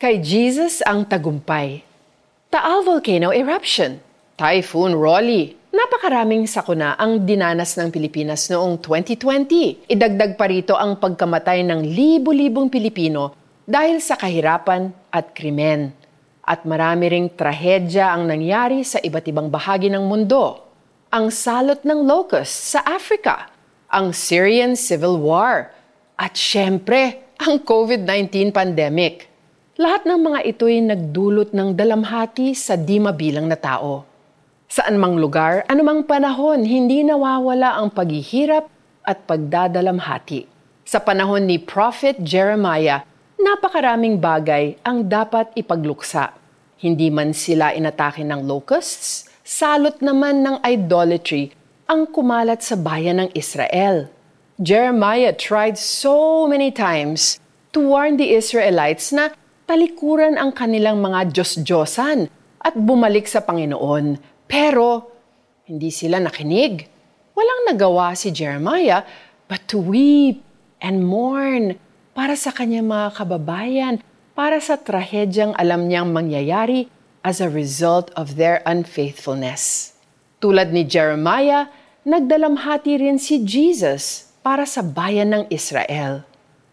Kay Jesus ang tagumpay. Taal Volcano Eruption, Typhoon Rolly, Napakaraming sakuna ang dinanas ng Pilipinas noong 2020. Idagdag pa rito ang pagkamatay ng libu-libong Pilipino dahil sa kahirapan at krimen. At marami ring trahedya ang nangyari sa iba't ibang bahagi ng mundo. Ang salot ng locusts sa Africa, ang Syrian Civil War, at syempre, ang COVID-19 pandemic. Lahat ng mga ito'y nagdulot ng dalamhati sa di mabilang na tao. Saan mang lugar, anumang panahon, hindi nawawala ang paghihirap at pagdadalamhati. Sa panahon ni Prophet Jeremiah, napakaraming bagay ang dapat ipagluksa. Hindi man sila inatake ng locusts, salot naman ng idolatry ang kumalat sa bayan ng Israel. Jeremiah tried so many times to warn the Israelites na talikuran ang kanilang mga Diyos-Diyosan at bumalik sa Panginoon. Pero hindi sila nakinig. Walang nagawa si Jeremiah but to weep and mourn para sa kanyang mga kababayan para sa trahedyang alam niyang mangyayari as a result of their unfaithfulness. Tulad ni Jeremiah, nagdalamhati rin si Jesus para sa bayan ng Israel.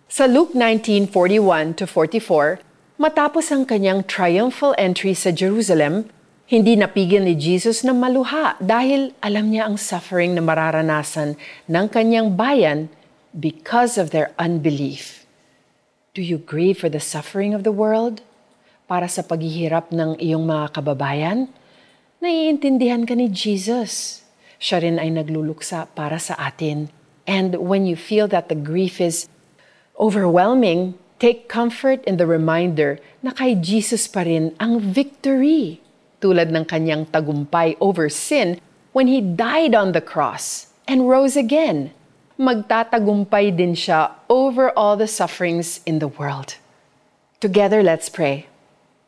Sa Luke 19:41 to 44, matapos ang kanyang triumphal entry sa Jerusalem, hindi napigil ni Jesus na maluha dahil alam niya ang suffering na mararanasan ng kanyang bayan because of their unbelief. Do you grieve for the suffering of the world? Para sa paghihirap ng iyong mga kababayan? Naiintindihan ka ni Jesus. Siya rin ay nagluluksa para sa atin. And when you feel that the grief is overwhelming, take comfort in the reminder na kay Jesus pa rin ang victory. Tulad ng kanyang tagumpay over sin when He died on the cross and rose again magtatagumpay din siya over all the sufferings in the world. Together, let's pray.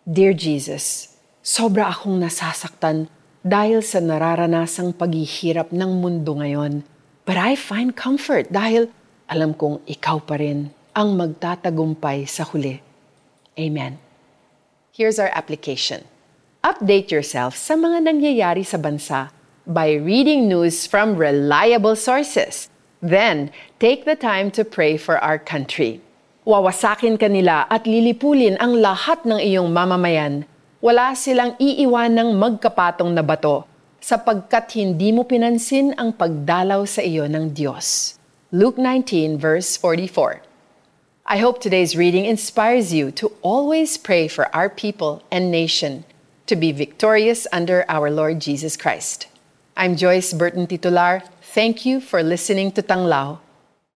Dear Jesus, sobra akong nasasaktan dahil sa nararanasang paghihirap ng mundo ngayon. But I find comfort dahil alam kong ikaw pa rin ang magtatagumpay sa huli. Amen. Here's our application. Update yourself sa mga nangyayari sa bansa by reading news from reliable sources Then, take the time to pray for our country. Wawasakin kanila at lilipulin ang lahat ng iyong mamamayan. Wala silang iiwan ng magkapatong na bato sapagkat hindi mo pinansin ang pagdalaw sa iyo ng Diyos. Luke 19 verse 44. I hope today's reading inspires you to always pray for our people and nation to be victorious under our Lord Jesus Christ. I'm Joyce Burton Titular. Thank you for listening to Tanglao